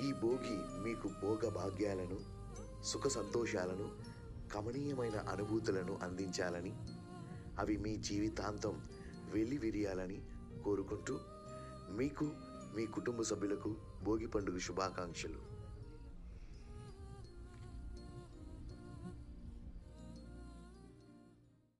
ఈ భోగి మీకు భోగ భాగ్యాలను సుఖ సంతోషాలను కమనీయమైన అనుభూతులను అందించాలని అవి మీ జీవితాంతం వెళ్ళి విరియాలని కోరుకుంటూ మీకు మీ కుటుంబ సభ్యులకు భోగి పండుగ శుభాకాంక్షలు.